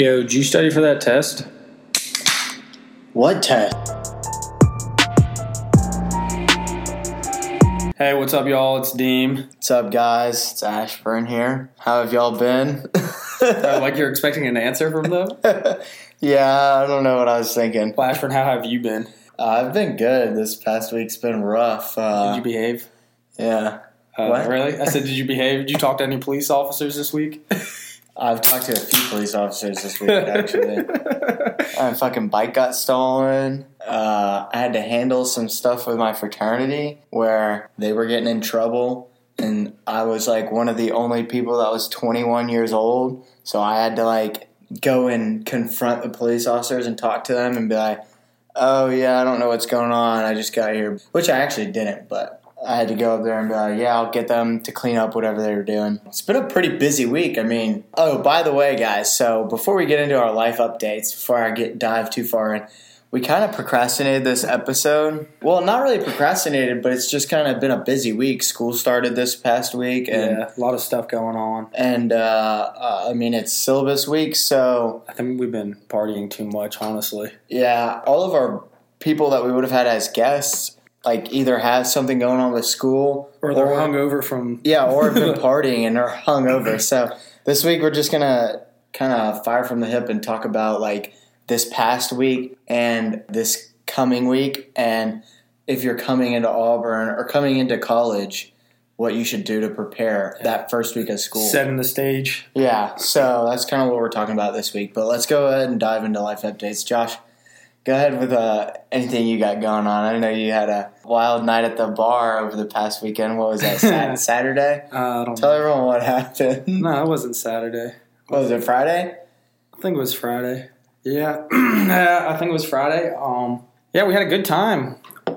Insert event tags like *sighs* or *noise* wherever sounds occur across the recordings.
Yo, did you study for that test? What test? Hey, what's up, y'all? It's Deem. What's up, guys? It's Ashburn here. How have y'all been? *laughs* Uh, like you're expecting an answer from them? *laughs* yeah, I don't know what I was thinking. Ashburn, how have you been? Uh, I've been good. This past week's been rough. Uh, Did you behave? yeah, Uh, What? Really? I said, did you behave? Did you talk to any police officers this week? *laughs* I've talked to a few police officers this week. Actually, *laughs* my fucking bike got stolen. Uh, I had to handle some stuff with my fraternity where they were getting in trouble, and I was like one of the only people that was 21 years old. So I had to like go and confront the police officers and talk to them and be like, "Oh yeah, I don't know what's going on. I just got here," which I actually didn't, but. I had to go up there and be like, yeah, I'll get them to clean up whatever they were doing. It's been a pretty busy week. I mean, oh, by the way, guys, so before we get into our life updates, before I get dive too far in, we kind of procrastinated this episode. Well, not really procrastinated, but it's just kind of been a busy week. School started this past week, and yeah, a lot of stuff going on. and uh, uh, I mean it's syllabus week, so I think we've been partying too much, honestly. yeah, all of our people that we would have had as guests, like either has something going on with school Or they're hungover from. Yeah, or have been *laughs* partying and they're hungover. So this week we're just gonna kind of fire from the hip and talk about like this past week and this coming week, and if you're coming into Auburn or coming into college, what you should do to prepare that first week of school. Setting the stage. Yeah, so that's kind of what we're talking about this week. But let's go ahead and dive into life updates. Josh, go ahead with uh, anything you got going on. I know you had a wild night at the bar over the past weekend. What was that, *laughs* Sat- Saturday? Uh, I don't Tell know. everyone what happened. No, it wasn't Saturday. What was it, Friday? I think it was Friday. Yeah, *clears throat* yeah, I think it was Friday. Um, yeah, we had a good time.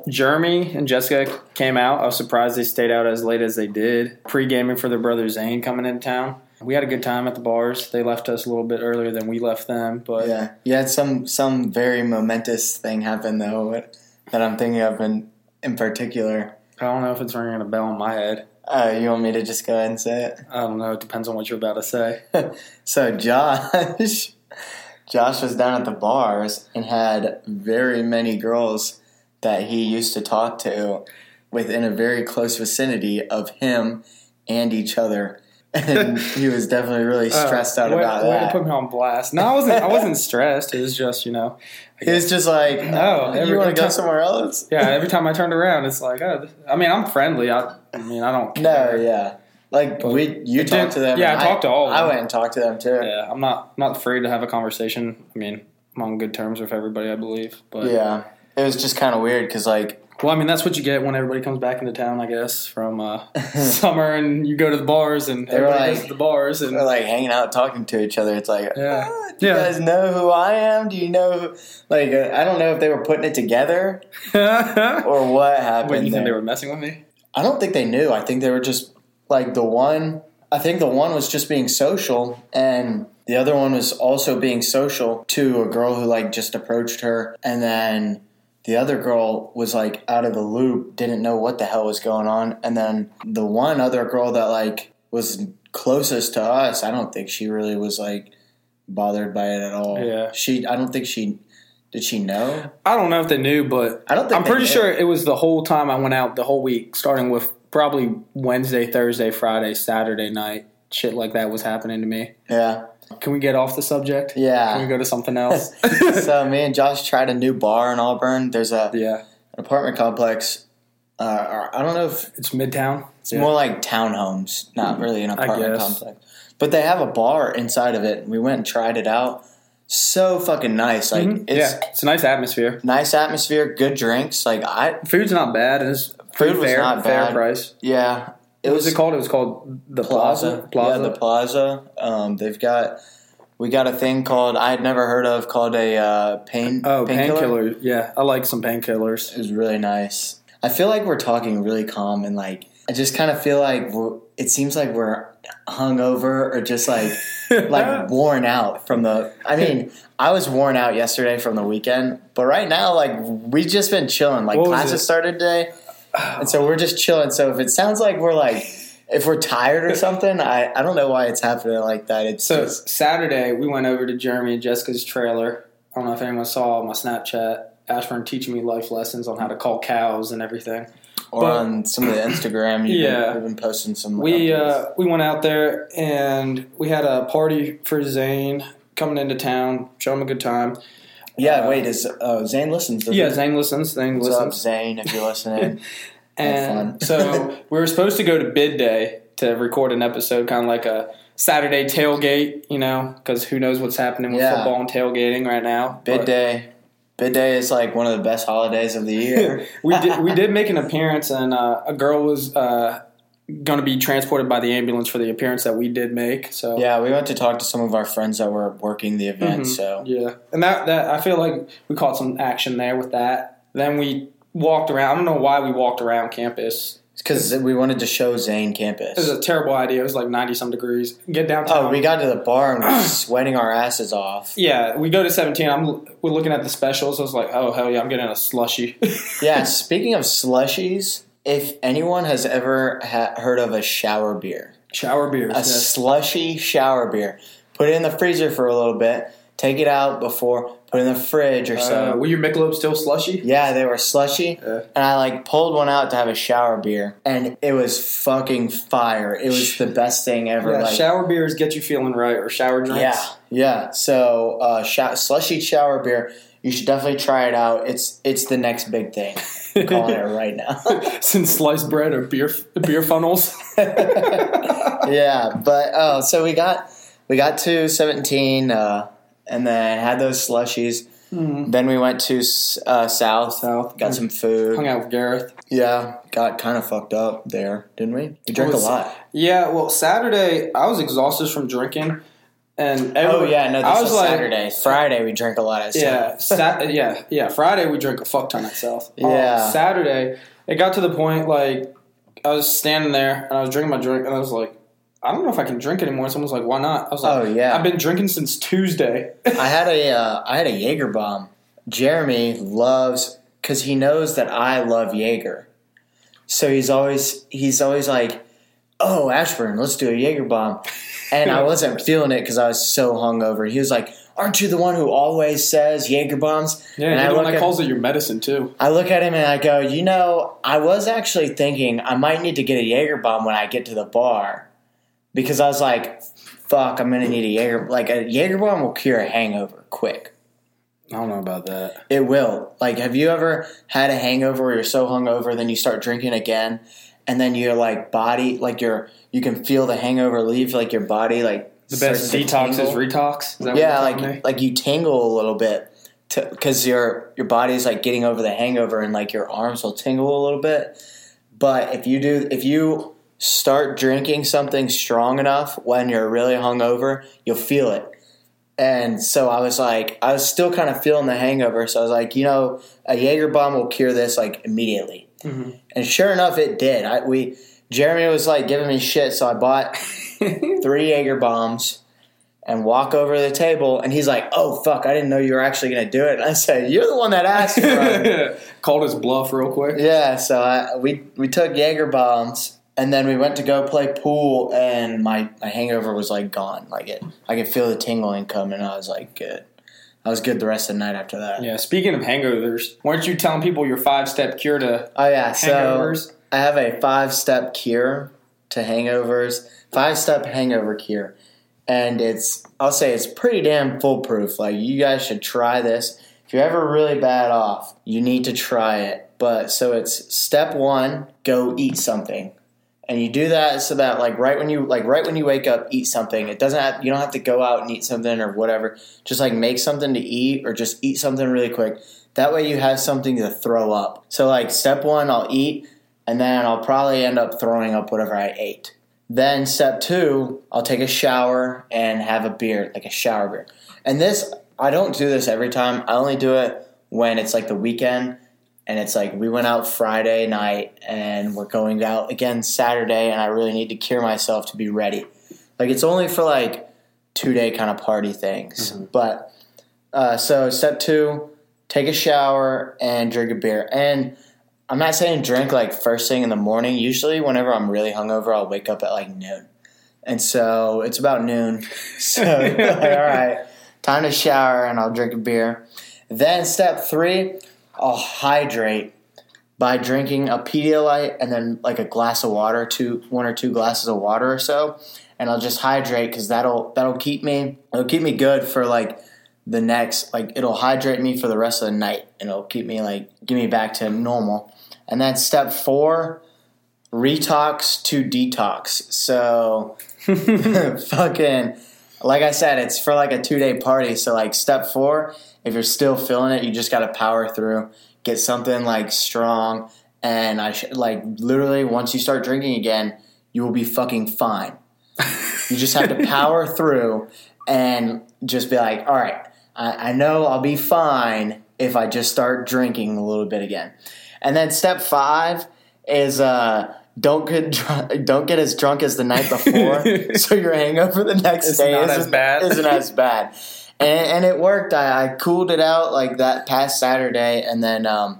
Jeremy and Jessica came out. I was surprised they stayed out as late as they did. Pre gaming for their brother Zane coming into town. We had a good time at the bars. They left us a little bit earlier than we left them, but Yeah, you had some some very momentous thing happen though that I'm thinking of in in particular. I don't know if it's ringing a bell in my head. Uh, you want me to just go ahead and say it? I don't know. It depends on what you're about to say. *laughs* So Josh, *laughs* Josh was down at the bars and had very many girls that he used to talk to within a very close vicinity of him and each other, and he was definitely really stressed out Uh, way, about way that. to put me on blast. No, I wasn't. I wasn't *laughs* stressed. It was just you know. it was just like, "Oh, every- you want to go time- somewhere else?" yeah. Every time I turned around, it's like, oh, I mean, I'm friendly. I, I mean, I don't. No, yeah. Like But we, you talked did- to them. yeah, and I talked to all of I went and talked to them too. Yeah, I'm not not afraid to have a conversation. I mean, I'm on good terms with everybody, I believe. But Yeah, it was just kind of weird because like, well, I mean, that's what you get when everybody comes back into town, I guess, from uh, *laughs* summer, and you go to the bars, and They were everybody like- goes to the bars, and they're like hanging out, talking to each other. It's like, Yeah. "Ah, do you guys know who I am? Do you know? Who, like, uh, I don't know if they were putting it together *laughs* or what happened. you think they were messing with me? I don't think they knew. I think they were just like the one. I think the one was just being social, and the other one was also being social to a girl who like just approached her, and then the other girl was like out of the loop, didn't know what the hell was going on, and then the one other girl that like was closest to us, I don't think she really was like bothered by it at all. Yeah. she. I don't think she. Did she know? I don't know if they knew, but I don't think I'm pretty knew. sure it was the whole time I went out, the whole week, starting with probably Wednesday, Thursday, Friday, Saturday night. Shit like that was happening to me. Yeah, Can we get off the subject? yeah. Can we go to something else? *laughs* so me and Josh tried a new bar in Auburn. There's a yeah, an apartment complex. Uh, or I don't know if it's Midtown. it's more like townhomes, not really an apartment complex. But they have a bar inside of it. We went and tried it out. So fucking nice. Like Mhm. it's yeah, it's a nice atmosphere. nice atmosphere, good drinks. Like I Food's not bad. It's Food was fair, not fair price. yeah. It was was it called? It was called the Plaza. Plaza. Yeah, the Plaza. Um, they've got we got a thing called I had never heard of called a uh, pain oh, painkiller. painkiller. Yeah, I like some painkillers. It was really nice. I feel like we're talking really calm and like I just kind of feel like we're, it seems like we're hungover or just like *laughs* like worn out from the. I mean, I was worn out yesterday from the weekend, but right now like we've just been chilling. Like classes started today, and so we're just chilling. So if it sounds like we're like if we're tired or something, I, I don't know why it's happening like that. It's So just, Saturday we went over to Jeremy and Jessica's trailer. I don't know if anyone saw my Snapchat. Ashburn teaching me life lessons on how to call cows and everything. or but- on some of the Instagram, *laughs* you've, Yeah. been, been posting some. We uh, we went out there and we had a party for Zane coming into town. Show him a good time. Yeah, uh, wait, is uh, Zane listens? doesn't Yeah, he? Zane listens. Zane What's up. Zane? If you're listening, *laughs* And fun. so *laughs* we were supposed to go to bid day to record an episode, kind of like a Saturday tailgate, you know, because who knows what's happening with Yeah. football and tailgating right now. bid But day. Bid day is like one of the best holidays of the *laughs* year. we did we did make an appearance, and uh, a girl was uh, going to be transported by the ambulance for the appearance that we did make. So yeah, we went to talk to some of our friends that were working the event. Mhm. So Yeah, and that that I feel like we caught some action there with that. Then we walked around. I don't know why we walked around campus. because we wanted to show Zane campus. It was a terrible idea. It was like ninety some degrees. Get downtown. Oh, we got to the bar and we're *clears throat* sweating our asses off. Yeah, we go to seventeen. I'm we're looking at the specials. I was like, oh hell yeah, I'm getting a slushy. Yeah, *laughs* speaking of slushies, if anyone has ever ha- heard of a shower beer, Shower beers. a slushy shower beer, put it in the freezer for a little bit, take it out before, put it in the fridge or Uh, so. were your Michelob still slushy? Yeah, they were slushy, Yeah. and I like pulled one out to have a shower beer, and it was fucking fire. It was the best thing ever. Yeah, like, shower beers get you feeling right, or shower drinks. Yeah, yeah. So uh, sh- slushy shower beer, you should definitely try it out. It's it's the next big thing. I'm calling it right now. *laughs* Since sliced bread or beer beer funnels. *laughs* yeah, but oh, so we got we got to seventeen, uh, and then had those slushies. Then we went to uh, South, South. got some food. Hung out with Gareth. Yeah, got kind of fucked up there, didn't we? We drank a lot. Yeah, well, Saturday I was exhausted from drinking, and Oh yeah, no, this I was, was like, Saturday. Friday we drank a lot at Yeah, South. Yeah, yeah. Friday we drank a fuck ton at South. Um, Yeah. Saturday it got to the point like I was standing there and I was drinking my drink and I was like, I don't know if I can drink anymore. Someone's like, Why not? I was like, Oh, yeah. I've been drinking since Tuesday. *laughs* I had a uh, I had a Jaeger bomb. Jeremy loves because he knows that I love Jaeger, so he's always he's always like, "Oh, Ashburn, let's do a Jaeger bomb," and I wasn't feeling it because I was so hungover. He was like, "Aren't you the one who always says Jaeger bombs?" yeah, and I look at calls it your medicine too. I look at him and I go, "You know, I was actually thinking I might need to get a Jaeger bomb when I get to the bar." Because I was like, "Fuck, I'm gonna need a Jaeger like a Jaeger bomb will cure a hangover quick." I don't know about that. It will. Like, have you ever had a hangover where you're so hungover, then you start drinking again, and then your like body, like your, you can feel the hangover leave, like your body, like The best to detox is retox. Is that yeah, what you're me? like like you tingle a little bit, because your your body's like getting over the hangover, and like your arms will tingle a little bit. But if you do, if you start drinking something strong enough when you're really hungover, you'll feel it. And so I was like, I was still kind of feeling the hangover. So I was like, you know, a Jaeger bomb will cure this like immediately. Mhm. And sure enough, it did. I we Jeremy was like giving me shit, so I bought *laughs* three Jaeger bombs and walk over to the table, and he's like, "Oh fuck, I didn't know you were actually gonna do it." And I said, "You're the one that asked for. *laughs* Called his bluff real quick. yeah. So I, we we took Jaeger bombs. And then we went to go play pool, and my, my hangover was like gone. Like it, I could feel the tingling coming. I was like, good. I was good the rest of the night after that. Yeah, speaking of hangovers, weren't you telling people your five step cure to Oh yeah, so hangovers? I have a five step cure to hangovers, five step hangover cure. And it's, I'll say it's pretty damn foolproof. Like, you guys should try this. If you're ever really bad off, you need to try it. But so it's step one, go eat something. And you do that so that like right when you like right when you wake up, eat something. It doesn't have you don't have to go out and eat something or whatever. Just like make something to eat or just eat something really quick. That way you have something to throw up. So like step one, I'll eat, and then I'll probably end up throwing up whatever I ate. Then step two, I'll take a shower and have a beer, like a shower beer. And this, I don't do this every time. I only do it when it's like the weekend and it's like we went out Friday night and we're going out again Saturday and I really need to cure myself to be ready. Like it's only for like two day kind of party things. But uh, so step two, take a shower and drink a beer. And I'm not saying drink like first thing in the morning. Usually, whenever I'm really hungover, I'll wake up at like noon, and so it's about noon. *laughs* So like, all right, time to shower, and I'll drink a beer. Then step three, I'll hydrate by drinking a Pedialyte and then like a glass of water, two one or two glasses of water or so, and I'll just hydrate because that'll that'll keep me it'll keep me good for like the next like it'll hydrate me for the rest of the night and it'll keep me like give me back to normal. And then step four, retox to detox. So *laughs* *laughs* fucking like I said, it's for like a two day party. So like step four, if you're still feeling it, you just gotta power through, get something like strong, and I sh- like literally once you start drinking again, you will be fucking fine. *laughs* You just have to power through and just be like, all right, I, I know I'll be fine if I just start drinking a little bit again. And then step five is uh, don't get dr- don't get as drunk as the night before, *laughs* so your hangover the next It's day isn't as bad. isn't as bad. And, and it worked. I, I cooled it out like that past Saturday, and then um,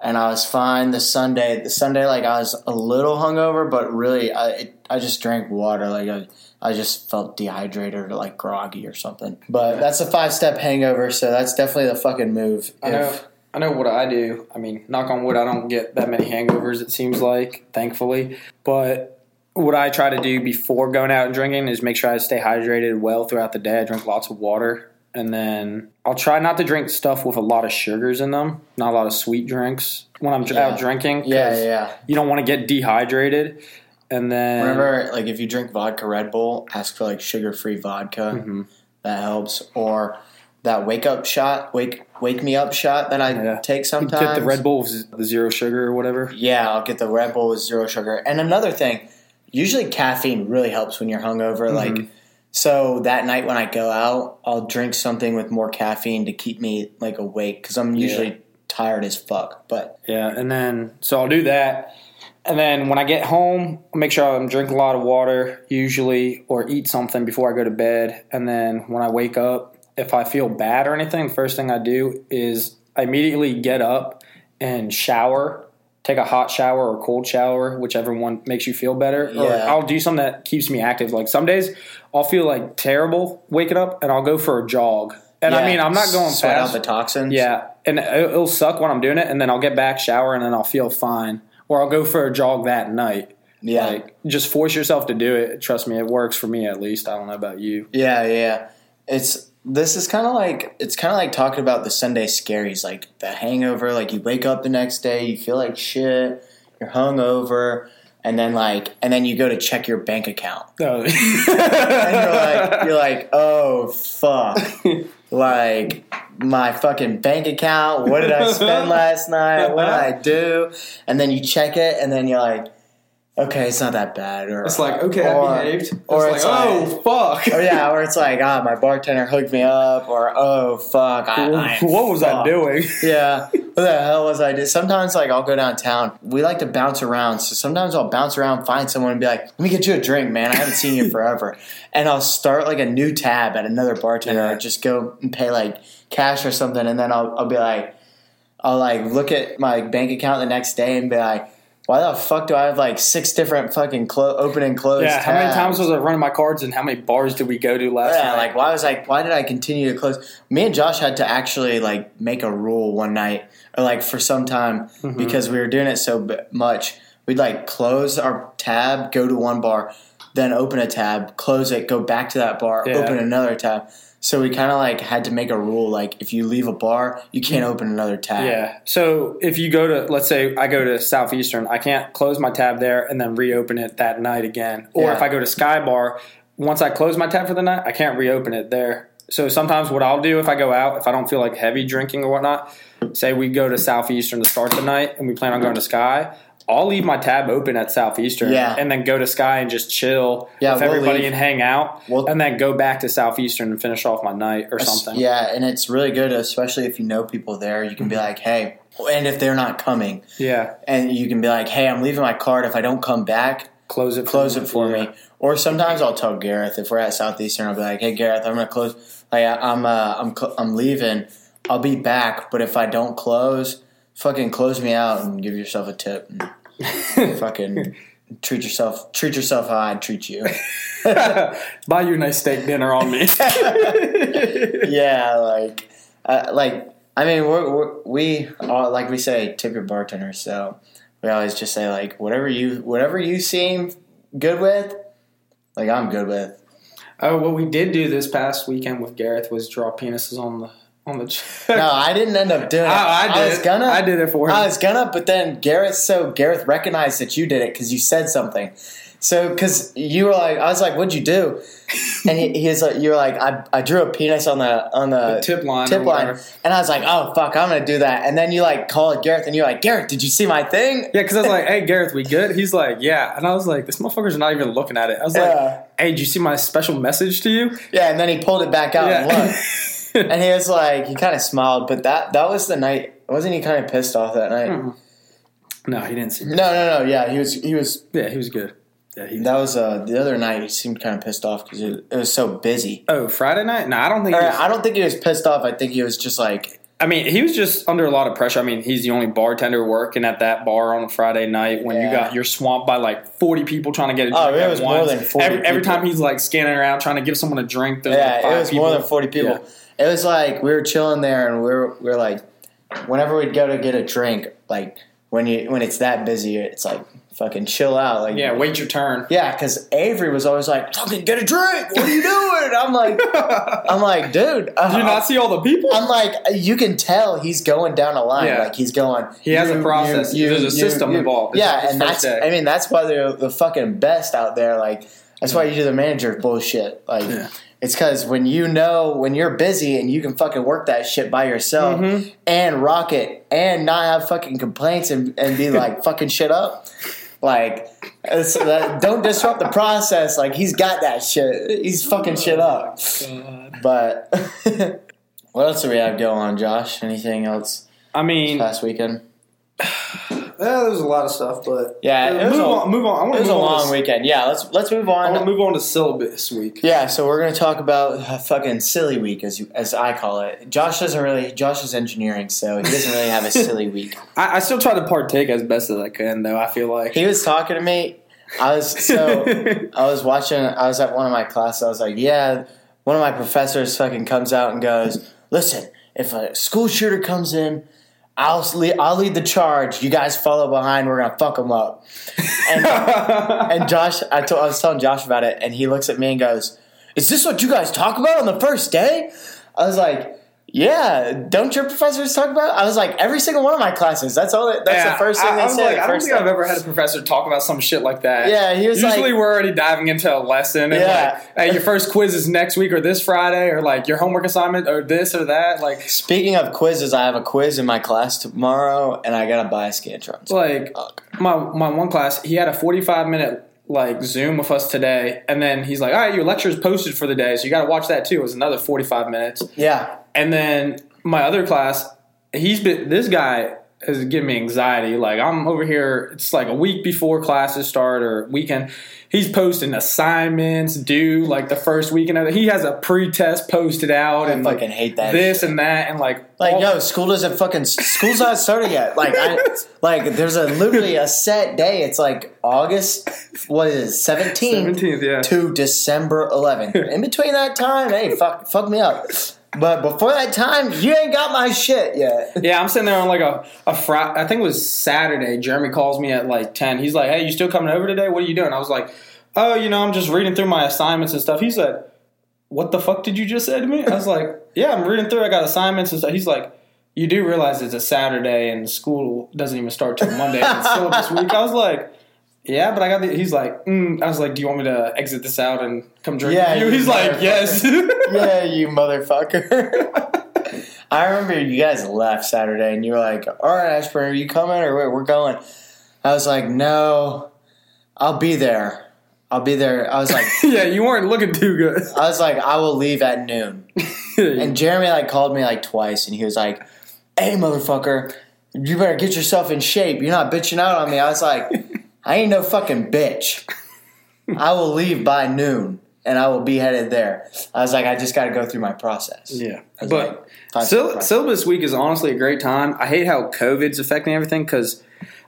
and I was fine. The Sunday, the Sunday, like I was a little hungover, but really, I it, I just drank water. Like I, I just felt dehydrated or like groggy or something. But that's a five step hangover, so that's definitely the fucking move. I know. If- I know what I do. I mean, knock on wood, I don't get that many hangovers. It seems like, thankfully. But what I try to do before going out and drinking is make sure I stay hydrated well throughout the day. I drink lots of water, and then I'll try not to drink stuff with a lot of sugars in them. Not a lot of sweet drinks when I'm Yeah. out drinking. yeah, yeah. You don't want to get dehydrated, and then Remember, like if you drink vodka Red Bull, ask for like sugar free vodka. Mhm. That helps. Or that wake up shot, wake wake me up shot that I Yeah. take You sometimes. get the Red Bull with the zero sugar or whatever. Yeah, I'll get the Red Bull with zero sugar. And another thing, usually caffeine really helps when you're hungover. Mhm. Like, so that night when I go out, I'll drink something with more caffeine to keep me like awake because I'm usually tired as fuck. But Yeah, and then so I'll do that. And then when I get home, I'll make sure I'm drinking a lot of water usually or eat something before I go to bed. And then when I wake up, if I feel bad or anything, the first thing I do is I immediately get up and shower, take a hot shower or cold shower, whichever one makes you feel better. Or I'll do something that keeps me active. Like some days I'll feel like terrible waking up and I'll go for a jog. And I mean, I'm not going sweat fast. out the toxins. Yeah, and it- it'll suck when I'm doing it, and then I'll get back, shower, and then I'll feel fine. Or I'll go for a jog that night. yeah, Like, just force yourself to do it. Trust me, it works for me at least. I don't know about you. yeah, yeah. It's this is kind of like it's kind of like talking about the Sunday scaries, like the hangover. Like you wake up the next day, you feel like shit, you're hungover, and then like and then you go to check your bank account. No. and you're like, you're like, oh fuck, *laughs* like my fucking bank account. What did I spend *laughs* last night? What did I uh-huh. do? And then you check it, and then you're like, okay, it's not that bad. Or it's like, okay, or, I behaved. or it's it's like, like- oh, fuck. or yeah, or it's like, ah, my bartender hooked me up, or oh fuck, I, I what was I doing? *laughs* Yeah. What the hell was I doing? Sometimes, like, I'll go downtown. We like to bounce around. So sometimes I'll bounce around, find someone, and be like, let me get you a drink, man. I haven't seen you *laughs* forever. And I'll start, like, a new tab at another bartender. Yeah. Or just go and pay, like, cash or something. And then I'll, I'll be like, I'll, like, look at my bank account the next day and be like, why the fuck do I have, like, six different fucking clo- open and close Yeah, how many times was I running my cards and how many bars did we go to last Yeah, night? like why was I? Why did I continue to close? Me and Josh had to actually like make a rule one night, or like for some time, Mhm. because we were doing it so b- much. We'd like close our tab, go to one bar, then open a tab, close it, go back to that bar, Yeah. open another tab. So we kind of like had to make a rule, like if you leave a bar, you can't mm. open another tab. Yeah. So if you go to, let's say I go to Southeastern, I can't close my tab there and then reopen it that night again. Or Yeah. if I go to Sky Bar, once I close my tab for the night, I can't reopen it there. So sometimes what I'll do if I go out, if I don't feel like heavy drinking or whatnot, say we go to Southeastern to start the night and we plan on going to Sky, I'll leave my tab open at Southeastern Yeah. and then go to Sky and just chill Yeah, with we'll everybody leave. and hang out We'll- and then go back to Southeastern and finish off my night or something. Yeah, and it's really good, especially if you know people there. You can be like, hey, and if they're not coming, Yeah. and you can be like, hey, I'm leaving my card. If I don't come back, Close it. close it for Yeah. me. Or sometimes I'll tell Gareth if we're at Southeastern, I'll be like, "Hey Gareth, I'm gonna close. Like I'm uh, I'm I'm leaving. I'll be back, but if I don't close, fucking close me out and give yourself a tip. And *laughs* fucking treat yourself. Treat yourself how I treat you. *laughs* Buy you a nice steak dinner on me. *laughs* yeah, like, uh, like I mean, we're, we're, we all, like we say, tip your bartender. So we always just say like, whatever you whatever you seem good with, like I'm good with. oh, what we did do this past weekend with Gareth was draw penises on the on the. Check. No, I didn't end up doing oh, it. I, I did. was gonna. I did it for him. I was gonna, but then Gareth. So Gareth recognized that you did it because you said something. So because you were like, I was like, "What'd you do?" *laughs* And he, he was like, "You were like, I, I drew a penis on the on the, The tip line. tip line," and I was like, "Oh fuck, I'm gonna do that." And then you like called Gareth, and you're like, "Gareth, did you see my thing?" Yeah, because I was like, *laughs* "Hey, Gareth, we good?" He's like, "Yeah," and I was like, "This motherfucker's not even looking at it." I was like, Yeah. "Hey, did you see my special message to you?" Yeah, and then he pulled it back out and Yeah. looked, *laughs* and he was like, he kind of smiled, but that that was the night. Wasn't he kind of pissed off that night? Mm. no, he didn't see. No, no, no. Yeah, he was. He was. Yeah, he was good. Yeah, he. That was uh, the other night. He seemed kind of pissed off because it, it was so busy. Oh, Friday night? No, I don't think. Or, He was, I don't think he was pissed off. I think he was just like, I mean, he was just under a lot of pressure. I mean, he's the only bartender working at that bar on a Friday night when you got you're swamped by like 40 people trying to get a drink. Oh, it at was more than 40 Every, every time he's like scanning around trying to give someone a drink, there's yeah, like five it was people. more than forty people. It was like we were chilling there, and we were we were like, whenever we'd go to get a drink, like when you when it's that busy, it's like fucking chill out. Like Yeah, wait your turn. Yeah, because Avery was always like, "Fucking get a drink. What are you doing?" I'm like, *laughs* I'm like, dude. Uh, Do you not see all the people? I'm like, you can tell he's going down a line. Yeah. Like he's going. He has a process. There's a system involved. It's Yeah, and that's. day. I mean, that's why they're the fucking best out there. Like that's why you do the manager bullshit. Like Yeah. It's because when you know when you're busy and you can fucking work that shit by yourself Mhm. and rock it and not have fucking complaints and, and be *laughs* like fucking shit up. Like, it's, that, don't disrupt the process. Like, he's got that shit. He's fucking shit up. God. But *laughs* what else do we have going on, Josh? Anything else I mean, past weekend? *sighs* *sighs* *sighs* yeah, there's a lot of stuff, but Yeah, it was move a- on. Move on. I want It was a long to, weekend. Yeah, let's let's move I want to on. move on to syllabus week. Yeah, so we're gonna talk about fucking silly week as you, as I call it. Josh doesn't really. Josh is engineering, so he doesn't really have a *laughs* silly week. I, I still try to partake as best as I can, though. I feel like He was talking to me. I was so *laughs* I was watching. I was at one of my classes. I was like, yeah. One of my professors fucking comes out and goes, listen, if a school shooter comes in, I'll lead, I'll lead the charge. You guys follow behind. We're gonna fuck them up. And, *laughs* and Josh, I, told, I was telling Josh about it, and he looks at me and goes, "Is this what you guys talk about on the first day?" I was like. Yeah, don't your professors talk about? It? I was like, every single one of my classes. That's all. That, that's Yeah, the first thing I, they I was say. like, I don't think I've ever had a professor talk about some shit like that. Yeah, he was Usually like, we're already diving into a lesson and Yeah. like, hey, your first quiz is next week or this Friday or like your homework assignment or this or that. Like, Speaking of quizzes, I have a quiz in my class tomorrow, and I gotta buy a Scantron. like my my one class, he had a forty five minute like Zoom with us today, and then he's like, all right, your lecture is posted for the day, so you got to watch that too. It was another forty five minutes, Yeah, and then my other class, he's been this guy is giving me anxiety. Like I'm over here, it's like a week before classes start or weekend. He's posting assignments due like the first weekend. of the- He has a pre-test posted out I and like fucking hate that. this and that and like like, all- yo, school doesn't fucking school's not started yet. *laughs* Like, I, like there's a literally a set day. It's like August, what is it, seventeenth 17th, yeah. to December eleventh. In between that time, hey, fuck, fuck me up. But before that time, you ain't got my shit yet. *laughs* Yeah, I'm sitting there on like a, a Friday. I think it was Saturday. Jeremy calls me at like 10. He's like, hey, you still coming over today? What are you doing? I was like, oh, you know, I'm just reading through my assignments and stuff. He said, what the fuck did you just say to me? I was like, yeah, I'm reading through. I got assignments and stuff. He's like, you do realize it's a Saturday and school doesn't even start till Monday. It's still this week. I was like, yeah, but I got the. He's like, mm. I was like, do you want me to exit this out and come drink Yeah, with you? you He's like, yes. *laughs* *laughs* yeah, you motherfucker. *laughs* I remember you guys left Saturday and you were like, all right, Ashburn, are you coming or wait, we're going? I was like, no, I'll be there. I'll be there. I was like, yeah, you weren't looking too good. I was like, I will leave at noon. And Jeremy like called me like twice and he was like, hey, motherfucker, you better get yourself in shape. You're not bitching out on me. I was like, I ain't no fucking bitch. I will leave by noon. and I will be headed there. I was like, I just got to go through my process. Yeah, but like, steps. syllabus week is honestly a great time. I hate how COVID's affecting everything because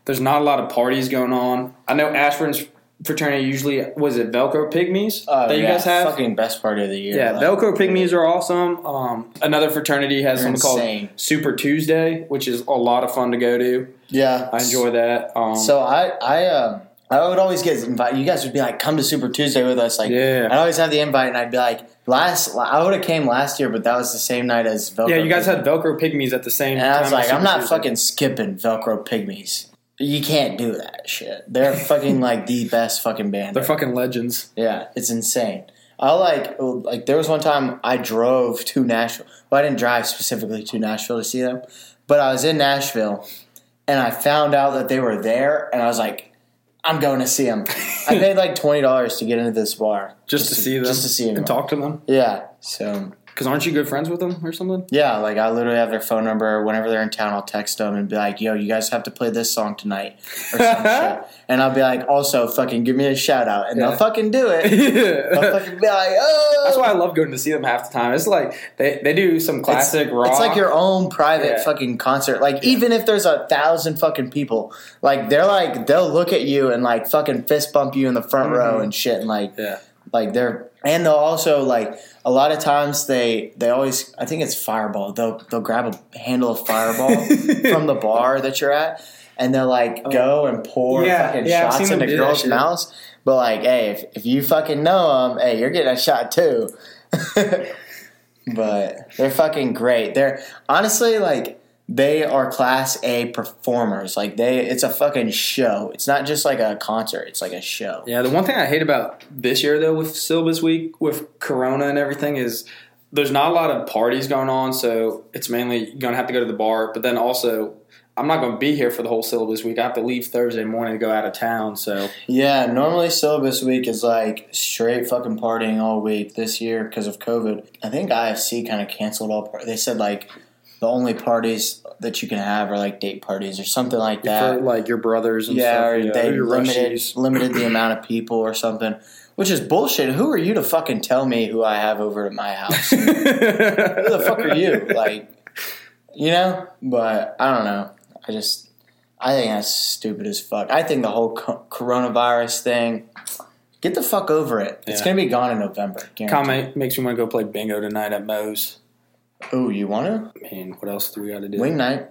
there's not a lot of parties going on. I know Ashburn's fraternity usually was it Velcro Pygmies Oh, that you yeah, guys have. fucking best party of the year. yeah, Like, Velcro Pygmies are awesome. Um, another fraternity has something insane. called Super Tuesday, which is a lot of fun to go to. Yeah, I enjoy that. Um, So I I um I would always get invited. You guys would be like, "Come to Super Tuesday with us." Like, Yeah. I'd always have the invite, and I'd be like, "Last, I would have came last year, but that was the same night as Velcro." yeah, you guys Pygmies." had Velcro Pygmies at the same and time. I was like, "I'm not Tuesday. fucking skipping Velcro Pygmies. You can't do that shit. They're fucking like the best fucking band. They're fucking legends. Yeah, it's insane. I like like there was one time I drove to Nashville. Well, I didn't drive specifically to Nashville to see them, but I was in Nashville and I found out that they were there, and I was like, I'm going to see them. I *laughs* paid like twenty dollars to get into this bar Just, to see them, just to see them, and talk to them. Yeah, so Because aren't you good friends with them or something? yeah, like I literally have their phone number. Whenever they're in town, I'll text them and be like, "Yo, you guys have to play this song tonight," or some *laughs* shit. And I'll be like, "Also, fucking give me a shout out," and Yeah. they'll fucking do it. *laughs* They'll fucking be like, "Oh." That's why I love going to see them half the time. It's like they, they do some classic it's, rock. It's like your own private Yeah. fucking concert. Like even if there's a thousand fucking people, like they're like they'll look at you and like fucking fist bump you in the front row Mhm. and shit and like yeah. Like they're and they'll also like a lot of times they they always I think it's Fireball. They'll they'll grab a handle of Fireball *laughs* from the bar that you're at and they'll like go and pour Oh. Yeah, fucking yeah, shots into girls' mouths. But like, hey, if, if you fucking know them, hey, you're getting a shot too. *laughs* but they're fucking great. They're honestly like they are class A performers. Like they, it's a fucking show. It's not just like a concert. It's like a show. Yeah, the one thing I hate about this year though with syllabus week with Corona and everything is there's not a lot of parties going on, so it's mainly gonna have to go to the bar. But then also, I'm not gonna be here for the whole syllabus week. I have to leave Thursday morning to go out of town. So Yeah, normally syllabus week is like straight fucking partying all week. This year, because of COVID, I think IFC kind of canceled all. Par- they said like the only parties that you can have are like date parties or something like that. for like your brothers and yeah, stuff, or they your limited limited the amount of people or something, which is bullshit. Who are you to fucking tell me who I have over at my house? *laughs* who the fuck are you? Like, you know? But I don't know. I just, I think that's stupid as fuck. I think the whole co- coronavirus thing, get the fuck over it. It's gonna be gone in November. guaranteed. Comment makes me want to go play bingo tonight at Moe's. Ooh, you want to? I mean, what else do we got to do? Wing night.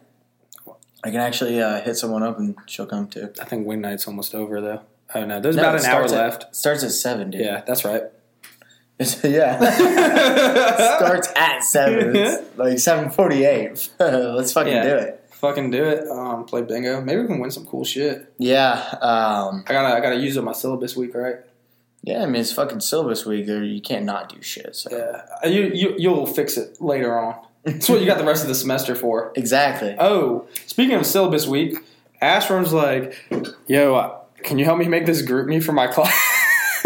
I can actually uh, hit someone up and she'll come too. I think wing night's almost over though. Oh no, there's No, about an hour at- left. Starts at seven, dude. Yeah, that's right. *laughs* yeah. *laughs* starts at seven. It's *laughs* like seven forty-eight. Let's fucking Yeah. do it. Fucking do it. Um, play bingo. Maybe we can win some cool shit. Yeah. Um, I gotta I gotta use up my syllabus week, right? Yeah. I mean, it's fucking syllabus week. There, you can't not do shit. So Yeah. Uh, You you you'll fix it later on. That's what you got the rest of the semester for. exactly. Oh, speaking of syllabus week, Ashburn's like, "Yo, uh, can you help me make this GroupMe for my class?"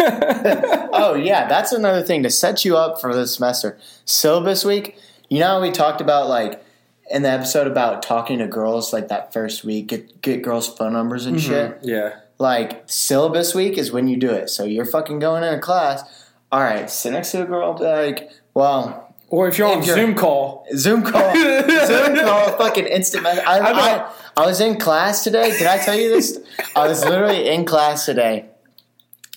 *laughs* oh yeah, that's another thing to set you up for this semester. Syllabus week. You know how we talked about like in the episode about talking to girls like that first week, get get girls' phone numbers and shit. Yeah. Like syllabus week is when you do it. So you're fucking going in a class. All right, sit next to a girl. Like, well, Or if you're on If you're- Zoom call, Zoom call, *laughs* Zoom call, fucking instant message. I, I. I, I was in class today. Did I tell you this? I was literally in class today,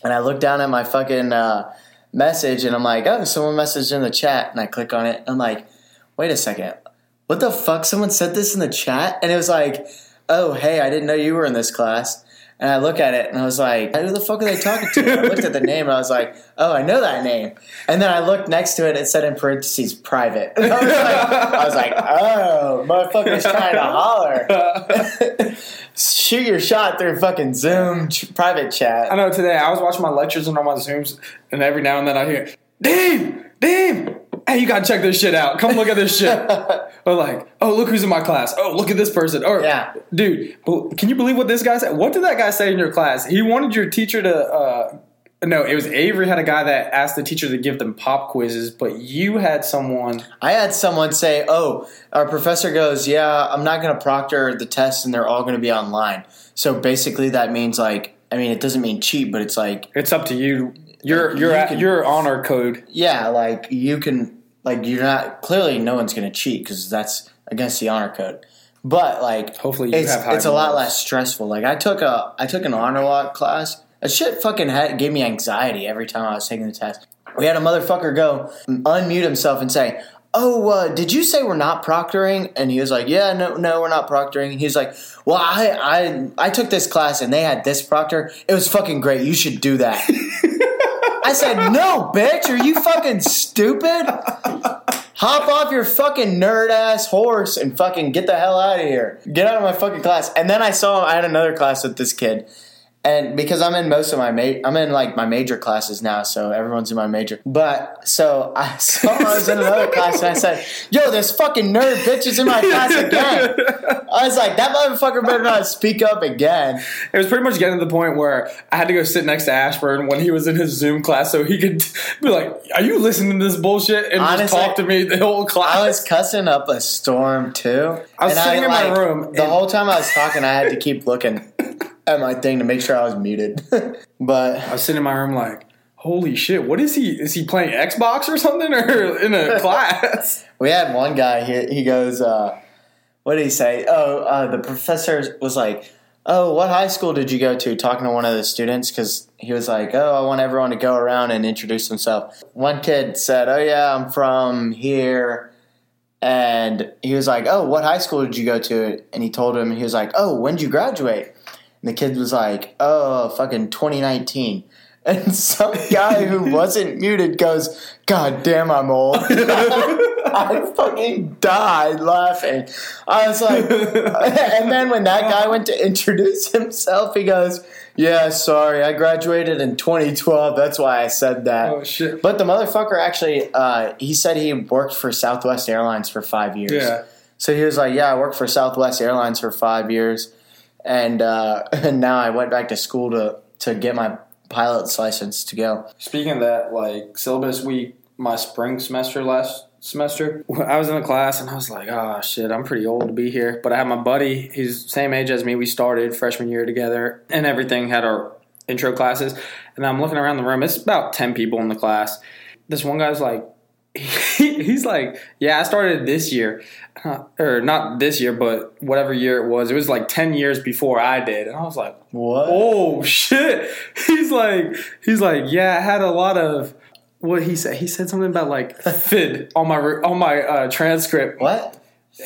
and I looked down at my fucking uh, message, and I'm like, oh, someone messaged in the chat, and I click on it. And I'm like, wait a second, what the fuck? Someone said this in the chat, and it was like, oh, hey, I didn't know you were in this class. And I look at it and I was like, who the fuck are they talking to? I looked at the name and I was like, oh, I know that name. And then I looked next to it and it said in parentheses private. *laughs* I was like, I was like oh, motherfucker's trying to holler. *laughs* Shoot your shot through fucking Zoom ch- private chat. I know today I was watching my lectures and on my Zooms, and every now and then I hear, "Damn, damn, hey, you gotta check this shit out. Come look at this shit." *laughs* or like, "Oh, look who's in my class. Oh, look at this person." Or, Yeah. dude, can you believe what this guy said? What did that guy say in your class? He wanted your teacher to. uh no, it was Avery had a guy that asked the teacher to give them pop quizzes, but you had someone. I had someone say, oh, our professor goes, yeah, I'm not going to proctor the tests and they're all going to be online. So basically that means like, I mean, it doesn't mean cheat, but it's like, It's up to you. You're you're you at, can- you're honor code. yeah, like you can like you're not clearly no one's gonna cheat because that's against the honor code. But like Hopefully you it's it's a lot less stressful. Like I took a I took an honor walk class. That shit fucking had, gave me anxiety every time I was taking the test. We had a motherfucker go unmute himself and say, "Oh, uh, did you say we're not proctoring?" And he was like, "Yeah, no, no, we're not proctoring." And he was like, "Well, I I I took this class and they had this proctor. It was fucking great. You should do that." *laughs* I said, "No, bitch. Are you fucking stupid?" Hop off your fucking nerd ass horse and fucking get the hell out of here. Get out of my fucking class. And then I saw I had another class with this kid. And because I'm in most of my ma- I'm in like my major classes now, so everyone's in my major. But so I *laughs* saw I was in another class and I said, "Yo, this fucking nerd bitch is in my class again." I was like, "That motherfucker better not speak up again." It was pretty much getting to the point where I had to go sit next to Ashburn when he was in his Zoom class, so he could *laughs* be like, "Are you listening to this bullshit?" and just Honestly, talk to me the whole class. I was cussing up a storm too. I was And sitting in my room The whole time I was talking, I had to keep looking at my thing to make sure I was muted. *laughs* but I was sitting in my room like, "Holy shit! What is he? Is he playing Xbox or something, *laughs* or in a *laughs* class?" we had one guy. He, he goes, uh, "What did he say?" Oh, uh, the professor was like, "Oh, what high school did you go to?" Talking to one of the students because he was like, "Oh, I want everyone to go around and introduce themselves." One kid said, "Oh yeah, I'm from here." And he was like, "Oh, what high school did you go to?" And he told him, he was like, "Oh, when did you graduate?" And the kid was like, "Oh, fucking 2019." *laughs* And some guy who wasn't muted goes, "God damn, I'm old." *laughs* I fucking died laughing. I was like, *laughs* and then when that guy went to introduce himself, he goes, "Yeah, sorry, I graduated in 2012. That's why I said that." oh shit! But the motherfucker actually, uh, he said he worked for Southwest Airlines for five years. Yeah. So he was like, "Yeah, I worked for Southwest Airlines for five years, and uh, *laughs* and now I went back to school to to get my pilot's license to go." Speaking of that, like syllabus week, my spring semester last semester, *laughs* I was in a class and I was like, "Oh shit, I'm pretty old to be here." But I had my buddy, he's same age as me. We started freshman year together, and everything had our intro classes. And I'm looking around the room. It's about ten people in the class. This one guy's like, *laughs* he's like, "Yeah, I started this year." Uh, or not this year, but whatever year it was. It was like 10 years before I did. And I was like, What? oh shit *laughs* he's like he's like yeah i had a lot of what he said he said something about like *laughs* fid on my on my uh, transcript What?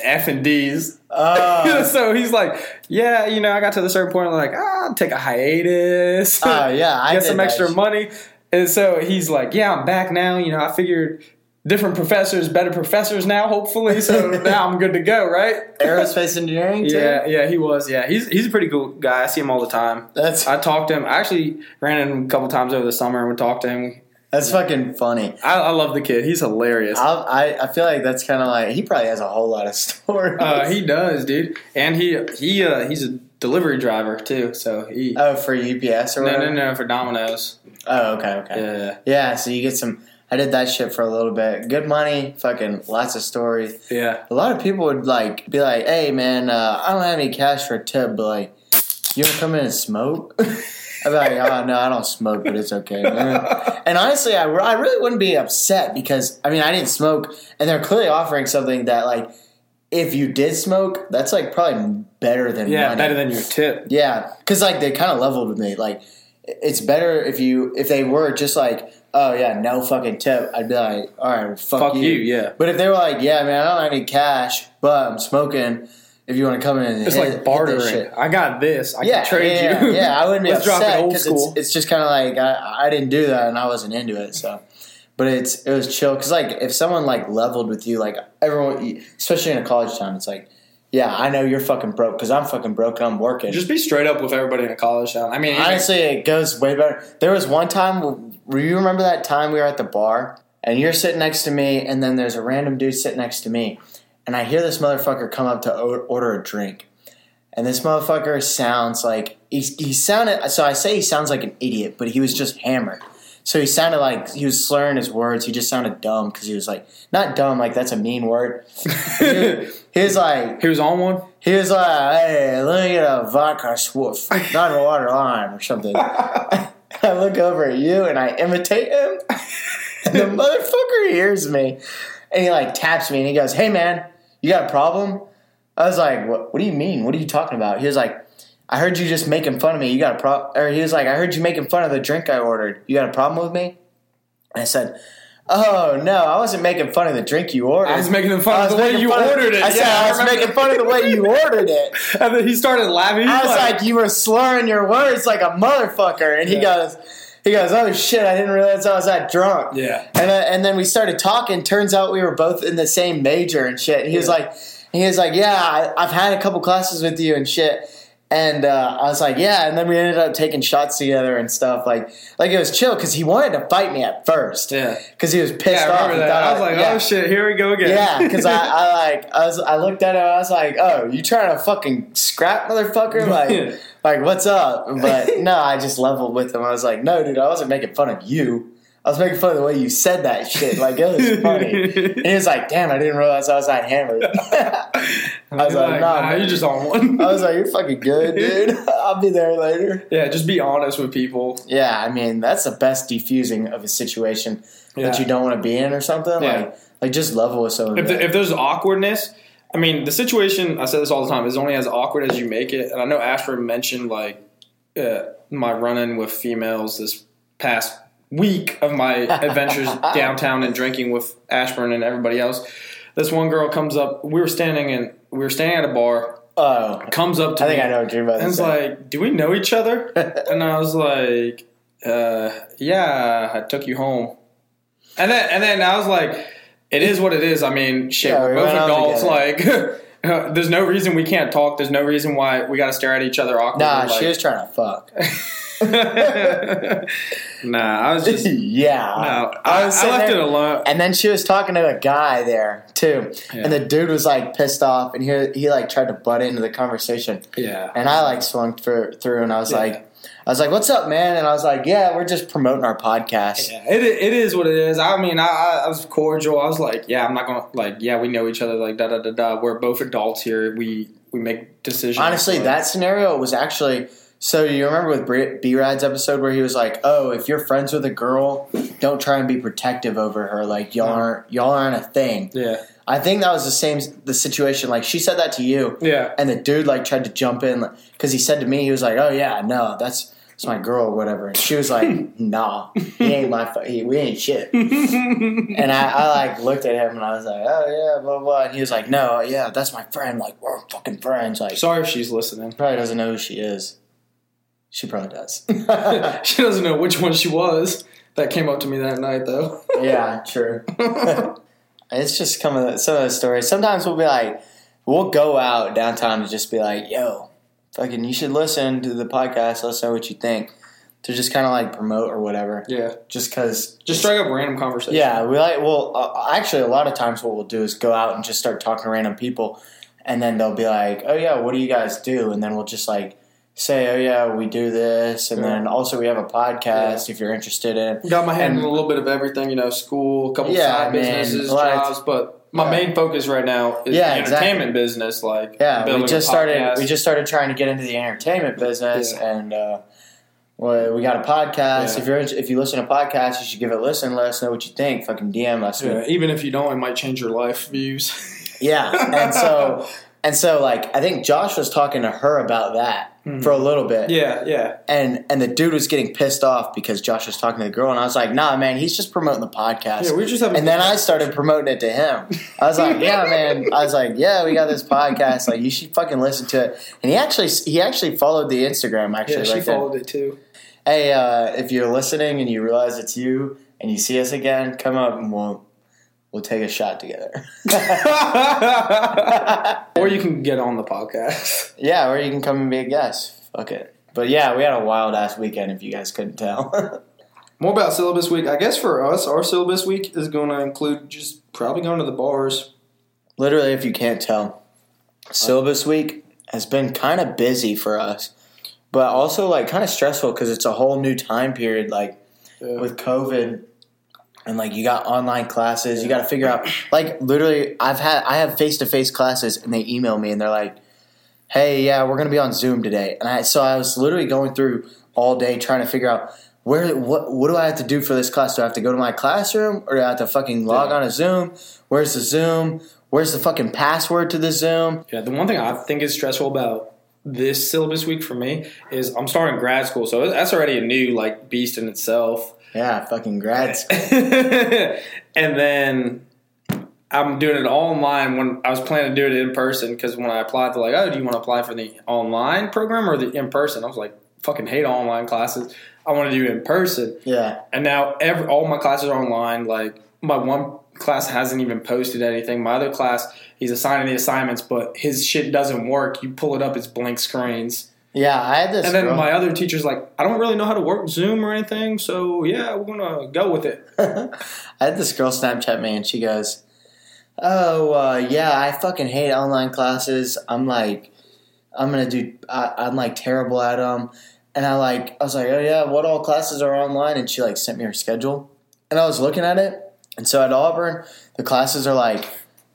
f and d's Uh, *laughs* so he's like yeah you know i got to the certain point like ah, I'll take a hiatus uh, yeah, I get some extra shit. money and so he's like yeah i'm back now you know i figured different professors better professors now hopefully so *laughs* now i'm good to go right Aerospace engineering. Too? yeah yeah he was yeah he's he's a pretty cool guy i see him all the time that's I talked to him. I actually ran into him a couple times over the summer and would talk to him. that's fucking funny. I, I love the kid. He's hilarious. I'll, I I feel like that's kind of like he probably has a whole lot of *laughs* stories. Uh, he does, dude. And he he uh, he's a delivery driver too. So he oh, for UPS or no whatever. no no for Domino's. Oh, okay, okay. Yeah Yeah, so you get some. I did that shit for a little bit. Good money, fucking lots of stories. yeah. A lot of people would like be like, "Hey, man, uh, I don't have any cash for a tip, but like, you wanna come in and smoke?" *laughs* I'd be like, "Oh no, I don't smoke, but it's okay." Man. *laughs* and honestly, I, I really wouldn't be upset because I mean, I didn't smoke, and they're clearly offering something that like, if you did smoke, that's like probably better than Yeah, money. better than your tip. Yeah, because like they kind of leveled with me. Like it's better if you if they were just like, oh yeah, no fucking tip. I'd be like, all right, fuck, Fuck you. you, yeah. But if they were like, yeah, man, I don't have any cash, but I'm smoking. If you want to come in, and It's hit- like bartering. shit. I got this. I Yeah, can trade yeah, you. yeah. I wouldn't *laughs* be Let's upset it old because school. it's, it's just kind of like I, I didn't do that and I wasn't into it. So, but it's it was chill because like if someone like leveled with you, like everyone, especially in a college town, it's like, yeah, I know you're fucking broke because I'm fucking broke and I'm working. Just be straight up with everybody in a college town. I mean, Honestly, it goes way better. There was one time, you remember that time we were at the bar and you're sitting next to me, and then there's a random dude sitting next to me, and I hear this motherfucker come up to order a drink, and this motherfucker sounds like he, he sounded. So I say he sounds like an idiot, but he was just hammered. So he sounded like he was slurring his words. He just sounded dumb because he was like not dumb, like that's a mean word. *laughs* he, he was like he was on one. he was like, "Hey, let me get a vodka swoof, not a water lime or something." *laughs* I look over at you and I imitate him. and the *laughs* motherfucker hears me. And he like taps me and he goes, Hey man, you got a problem? I was like, What what do you mean? What are you talking about? He was like, I heard you just making fun of me. You got a problem or he was like, I heard you making fun of the drink I ordered. You got a problem with me? And I said, Oh no, I wasn't making fun of the drink you ordered. I was making fun of the way you ordered it. I said I was making fun of the way you ordered it. *laughs* And then he started laughing. He I was like, you were slurring your words like a motherfucker, and he goes, he goes, oh shit, I didn't realize I was that drunk. Yeah. And then, and then we started talking. Turns out we were both in the same major and shit. And he was like, he was like, yeah, I, I've had a couple classes with you and shit. And uh, I was like, yeah. And then we ended up taking shots together and stuff. Like, like it was chill because he wanted to fight me at first. Yeah. Because he was pissed Yeah, I off. that. thought I was like, yeah. oh shit, here we go again. Yeah, because I, *laughs* I like I was I looked at him. I was like, "Oh, you trying to fucking scrap, motherfucker? *laughs* Like, like what's up?" But *laughs* no, I just leveled with him. I was like, "No, dude, I wasn't making fun of you. I was making fun of the way you said that shit. Like, it was funny." *laughs* And he was like, "Damn, I didn't realize I was that hammered." *laughs* *laughs* I was like, "Nah, nah, man." you're just on one. I was like, "You're fucking good, dude. I'll be there later." yeah, just be honest with people. Yeah, I mean that's the best defusing of a situation that you don't want to be in or something. Yeah. Like, like just level with someone. If, the, if there's awkwardness, I mean, the situation, I say this all the time, is only as awkward as you make it. And I know Ashford mentioned, like, uh, my run in with females this past week of my *laughs* adventures downtown and drinking with Ashburn and everybody else. This one girl comes up. We were standing in, we were standing at a bar. oh, Comes up to I think me I know what you're about and to it's say. like, "Do we know each other?" *laughs* and I was like, uh, "Yeah, I took you home." And then and then I was like, "It is what it is." I mean, shit, Yeah, we're both went out adults. Like, *laughs* there's no reason we can't talk. There's no reason why we got to stare at each other awkwardly. nah, like, she was trying to fuck. *laughs* nah, I was just *laughs* yeah. no. I, was I left there- it alone. And then she was talking to a guy there too, Yeah. and the dude was like pissed off, and he he like tried to butt into the conversation, Yeah, and I like swung for, through, and I was Yeah. like, I was like, "What's up, man?" And I was like, "Yeah, we're just promoting our podcast." Yeah, it, it is what it is. I mean, I, I, I was cordial. I was like, yeah, I'm not gonna like, yeah, we know each other. Like, da da da da. We're both adults here. We we make decisions. Honestly, that scenario was actually. So you remember with B Rad's episode where he was like, "Oh, if you're friends with a girl, don't try and be protective over her. Like y'all No. aren't y'all aren't a thing." yeah, I think that was the same the situation. Like she said that to you, yeah, and the dude like tried to jump in because he said to me, he was like, "Oh yeah, no, that's that's my girl or whatever." And she was like, *laughs* "Nah, he ain't my fu- he, we ain't shit." *laughs* And I, I like looked at him and I was like, "Oh yeah, blah blah." And he was like, "No, yeah, that's my friend. Like we're fucking friends." Like Sorry if she's listening. probably doesn't know who she is. She probably does. *laughs* She doesn't know which one she was. That came up to me that night, though. *laughs* yeah, true. *laughs* it's just some of the, some of the stories. Sometimes we'll be like, we'll go out downtown to just be like, "Yo, fucking, you should listen to the podcast. Let us know what you think." To just kind of like promote or whatever, yeah, just because. just strike up random conversation. Yeah, we like. Well, uh, actually, a lot of times what we'll do is go out and just start talking to random people, and then they'll be like, "Oh yeah, what do you guys do?" And then we'll just like say, "Oh yeah, we do this," and Yeah. then also we have a podcast if you're interested in. got my hand And- in a little bit of everything. You know, school, a couple Yeah, side businesses, lot jobs, but my Yeah. main focus right now is Yeah, the exactly. entertainment business. Like, Yeah, we just started. We just started trying to get into the entertainment business, Yeah. and uh, well, we got a podcast. Yeah. If you're if you listen to podcasts, you should give it a listen. Let us know what you think. Fucking DM us. Yeah, even if you don't, it might change your life views. Yeah, and so *laughs* and so like I think Josh was talking to her about that Mhm. for a little bit. yeah, yeah, And and the dude was getting pissed off because Josh was talking to the girl, and I was like, Nah, man, he's just promoting the podcast. yeah. We're just having. and then I started promoting it to him. I was like, "Yeah, man." I was like, "Yeah, we got this podcast. Like, you should fucking listen to it." And he actually, he actually followed the Instagram. Actually, Yeah, she right there. followed it too. Hey, uh, if you're listening and you realize it's you and you see us again, come up and we'll we'll take a shot together. *laughs* or you can get on the podcast. *laughs* yeah, or you can come and be a guest. Fuck it. But yeah, we had a wild ass weekend. If you guys couldn't tell. *laughs* More about syllabus week. I guess for us, our syllabus week is going to include just probably going to the bars. Literally, if you can't tell, syllabus week has been kind of busy for us, but also like kind of stressful because it's a whole new time period. Like Yeah. with COVID, and like you got online classes, you got to figure out. Like literally, I've had I have face to face classes, and they email me and they're like, "Hey, yeah, we're gonna be on Zoom today," and I so I was literally going through all day trying to figure out where what what do I have to do for this class? Do I have to go to my classroom or do I have to fucking log Yeah. on a Zoom? Where's the Zoom? Where's the fucking password to the Zoom? Yeah, the one thing I think is stressful about this syllabus week for me is I'm starting grad school, so that's already a new like beast in itself. Yeah, fucking grads. *laughs* and then I'm doing it online when I was planning to do it in person because when I applied, they're like, "Oh, do you want to apply for the online program or the in person?" I was like, "Fucking hate online classes. I want to do it in person." Yeah. And now every all my classes are online. Like my one class hasn't even posted anything. My other class, he's assigning the assignments, but his shit doesn't work. You pull it up, it's blank screens. Yeah, I had this And then girl- my other teacher's like, I don't really know how to work Zoom or anything, so yeah, we're gonna go with it. *laughs* I had this girl Snapchat me and she goes, "Oh uh, yeah, I fucking hate online classes. I'm like, I'm gonna do. I, I'm like terrible at them." And I like, I was like, "Oh yeah, what all classes are online?" And she like sent me her schedule, and I was looking at it. And so at Auburn, the classes are like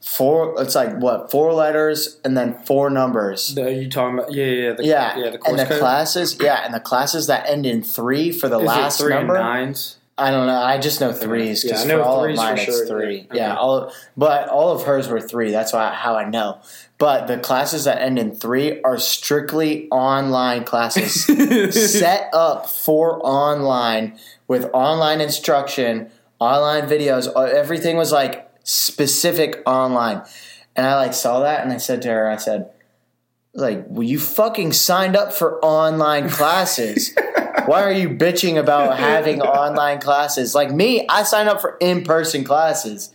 four. It's like what four letters and then four numbers. The, you talking about? Yeah, yeah, the, Yeah, yeah. The and the code. classes, yeah, and the classes that end in three for the Is last three number. nines. I don't know. I just know threes Yeah, because I know for all of mine for it's three. yeah. Yeah, Okay. all but all of hers were three. That's why how I know. But the classes that end in three are strictly online classes, *laughs* set up for online with online instruction, online videos. uh, Everything was like specific online, and I like saw that and I said to her, I said. Like, well, you fucking signed up for online classes. *laughs* Why are you bitching about having online classes? Like me, I signed up for in person classes,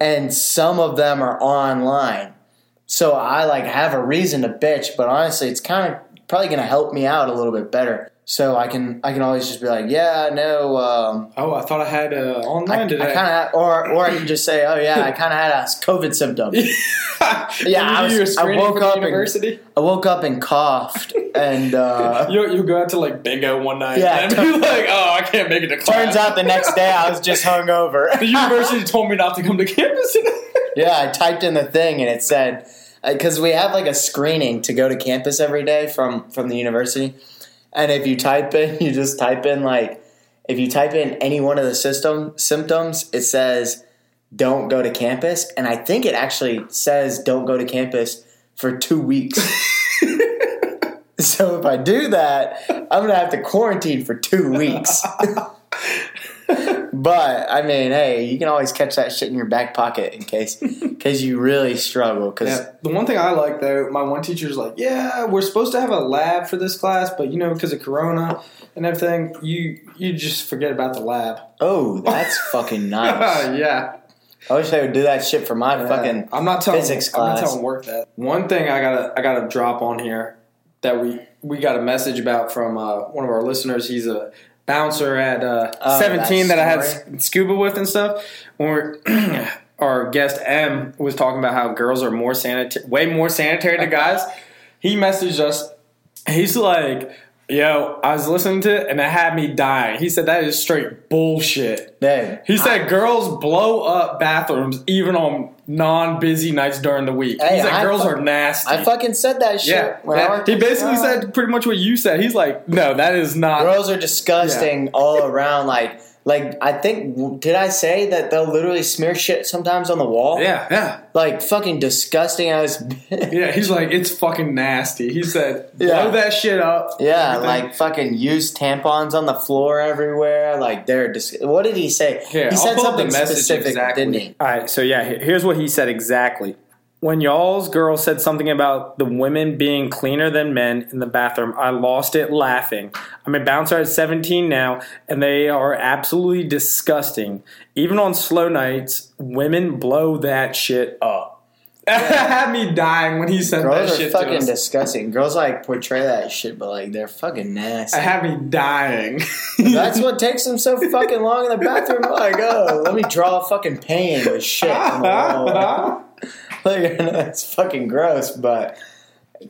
and some of them are online. So I like have a reason to bitch, but honestly, it's kind of probably going to help me out a little bit better. So I can I can always just be like, yeah, no, um, Oh, I thought I had uh, online I today. kind of, or or I can just say, oh yeah, I kind of had a COVID symptom. *laughs* Yeah, I was- I woke up and- university. I woke up and coughed, and uh, You you go out to like bingo one night, Yeah. and be *laughs* like, oh, I can't make it to class. turns out the next day I was just hungover. *laughs* the university told me not to come to campus. Yeah, I typed in the thing and it said because we have like a screening to go to campus every day from from the university, and if you type in, *laughs* you just type in like if you type in any one of the system symptoms, it says don't go to campus, and I think it actually says don't go to campus for two weeks. *laughs* *laughs* so if I do that, I'm gonna have to quarantine for two weeks. But I mean, hey, you can always catch that shit in your back pocket in case *laughs* in case you really struggle. Because Yeah. The one thing I like though, my one teacher's like, yeah, we're supposed to have a lab for this class, but you know, because of Corona and everything, you you just forget about the lab. oh, that's *laughs* fucking *laughs* nice. yeah. I wish they would do that shit for my fucking. I'm not telling physics class. I'm not telling work that. One thing I gotta I gotta drop on here that we we got a message about from uh, one of our listeners. He's a bouncer at uh, Oh, 17 that that, I had scuba with and stuff. When *clears throat* our guest M was talking about how girls are more sanitary, way more sanitary than *laughs* guys. He messaged us. He's like, "Yo, I was listening to it and it had me dying." He said that is straight bullshit. Dude, He said girls blow up bathrooms even on non-busy nights during the week. Hey, He said I girls are nasty. I fucking said that shit. yeah, yeah. he basically said pretty much what you said. He's like, no, that is not. girls are disgusting all around. Like, like I think did I say that they'll literally smear shit sometimes on the wall? Yeah, yeah, Like fucking disgusting as. *laughs* yeah. He's like, it's fucking nasty. He said, blow Yeah. that shit up. Yeah, Everything. like fucking use tampons on the floor everywhere. Like they're dis- what did he say? Here, he I'll said something the message specific, exactly. didn't he? All right, so yeah, here's what he said exactly. When y'all's girl said something about the women being cleaner than men in the bathroom, I lost it laughing. I'm a bouncer at 17 now, and they are absolutely disgusting. Even on slow nights, women blow that shit up. *laughs* it had me dying when he said Girls that are shit to fucking us. disgusting. Girls like portray that shit, but like they're fucking nasty. I had me dying. *laughs* That's what takes them so fucking long in the bathroom. *laughs* Like, oh, let me draw a fucking pain with shit on the wall. Like, that's fucking gross, but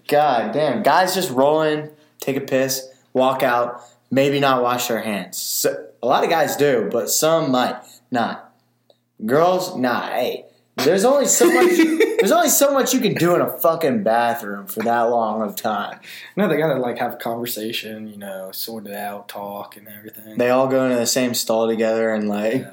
god damn, guys just roll in, take a piss, walk out, maybe not wash their hands. So, a lot of guys do, but some might not. Girls, nah. Hey, There's only so much. *laughs* there's only so much you can do in a fucking bathroom for that long of time. No, they gotta like have a conversation, you know, sort it out, talk, and everything. They all go into the same stall together and like. Uh,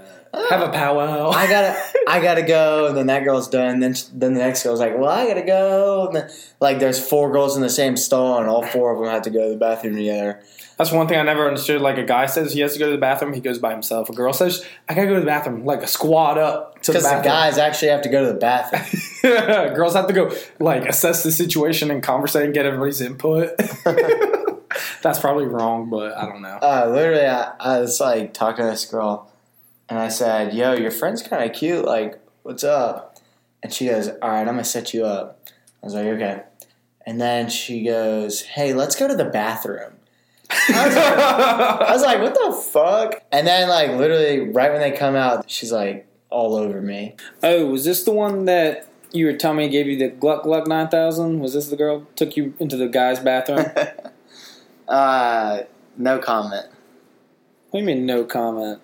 have a powwow. I gotta, I gotta go. And then that girl's done. Then, then the next girl's like, "Well, I gotta go." And then, like, there's four girls in the same stall, and all four of them have to go to the bathroom together. That's one thing I never understood. Like a guy says he has to go to the bathroom, he goes by himself. A girl says, "I gotta go to the bathroom," like a squad up to the Because the, guys actually have to go to the bathroom. *laughs* Girls have to go like assess the situation and conversate and get everybody's input. *laughs* That's probably wrong, but I don't know. uh, literally, I, I was like talking to this girl, and I said, "Yo, your friend's kind of cute. Like, what's up?" And she goes, "All right, I'm gonna set you up." I was like, "Okay." And then she goes, "Hey, let's go to the bathroom." I was, like, I was like, "What the fuck?" And then, like, literally, right when they come out, she's like all over me. oh, was this the one that you were telling me gave you the Gluck Gluck nine thousand? Was this the girl took you into the guy's bathroom? what *laughs* uh, no comment. do you mean no comment?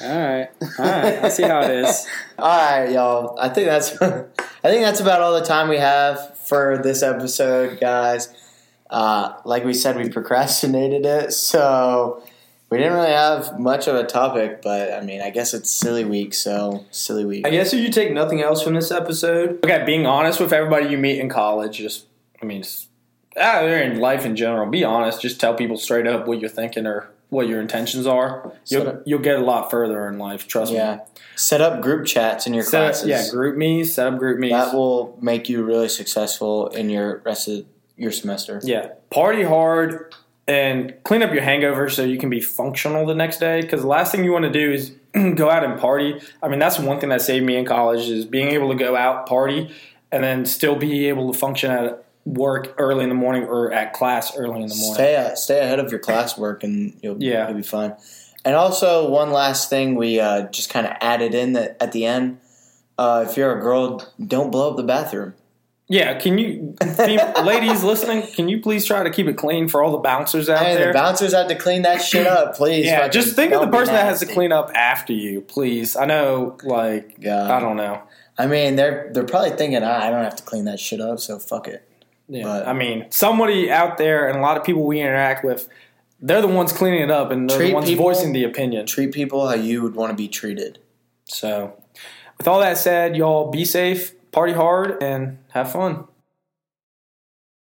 All right, all right. I see how it is. *laughs* All right, y'all. I think that's *laughs* I think that's about all the time we have for this episode, guys. Uh, like we said, we procrastinated it, so we didn't really have much of a topic. But I mean, I guess it's silly week, so silly week. I guess if you take nothing else from this episode, okay, being honest with everybody you meet in college, just I mean, just, ah, in life in general. Be honest. Just tell people straight up what you're thinking or what your intentions are. You'll So- you'll get a lot further in life. Trust me. Yeah, set up group chats in your Set up, classes. yeah, GroupMe, set up GroupMe's. that will make you really successful in your rest of your semester. yeah, party hard and clean up your hangover so you can be functional the next day. Because the last thing you want to do is *clears throat* go out and party. I mean, that's one thing that saved me in college is being able to go out party and then still be able to function at work early in the morning or at class early in the morning. Stay stay ahead of your classwork, and you'll Yeah. you'll be fine. And also, one last thing we uh, just kind of added in that at the end. Uh, if you're a girl, don't blow up the bathroom. Yeah, can you, *laughs* ladies listening, can you please try to keep it clean for all the bouncers out Hey, there? the bouncers have to clean that shit up, please. yeah, just think of the person that has to clean up after you, please. I know, like, God. I don't know. I mean, they're they're probably thinking, ah, I don't have to clean that shit up, so fuck it. Yeah, But- I mean, somebody out there and a lot of people we interact with, they're the ones cleaning it up and they're the ones people- voicing the opinion. Treat people how you would want to be treated. So, with all that said, y'all be safe, party hard, and have fun.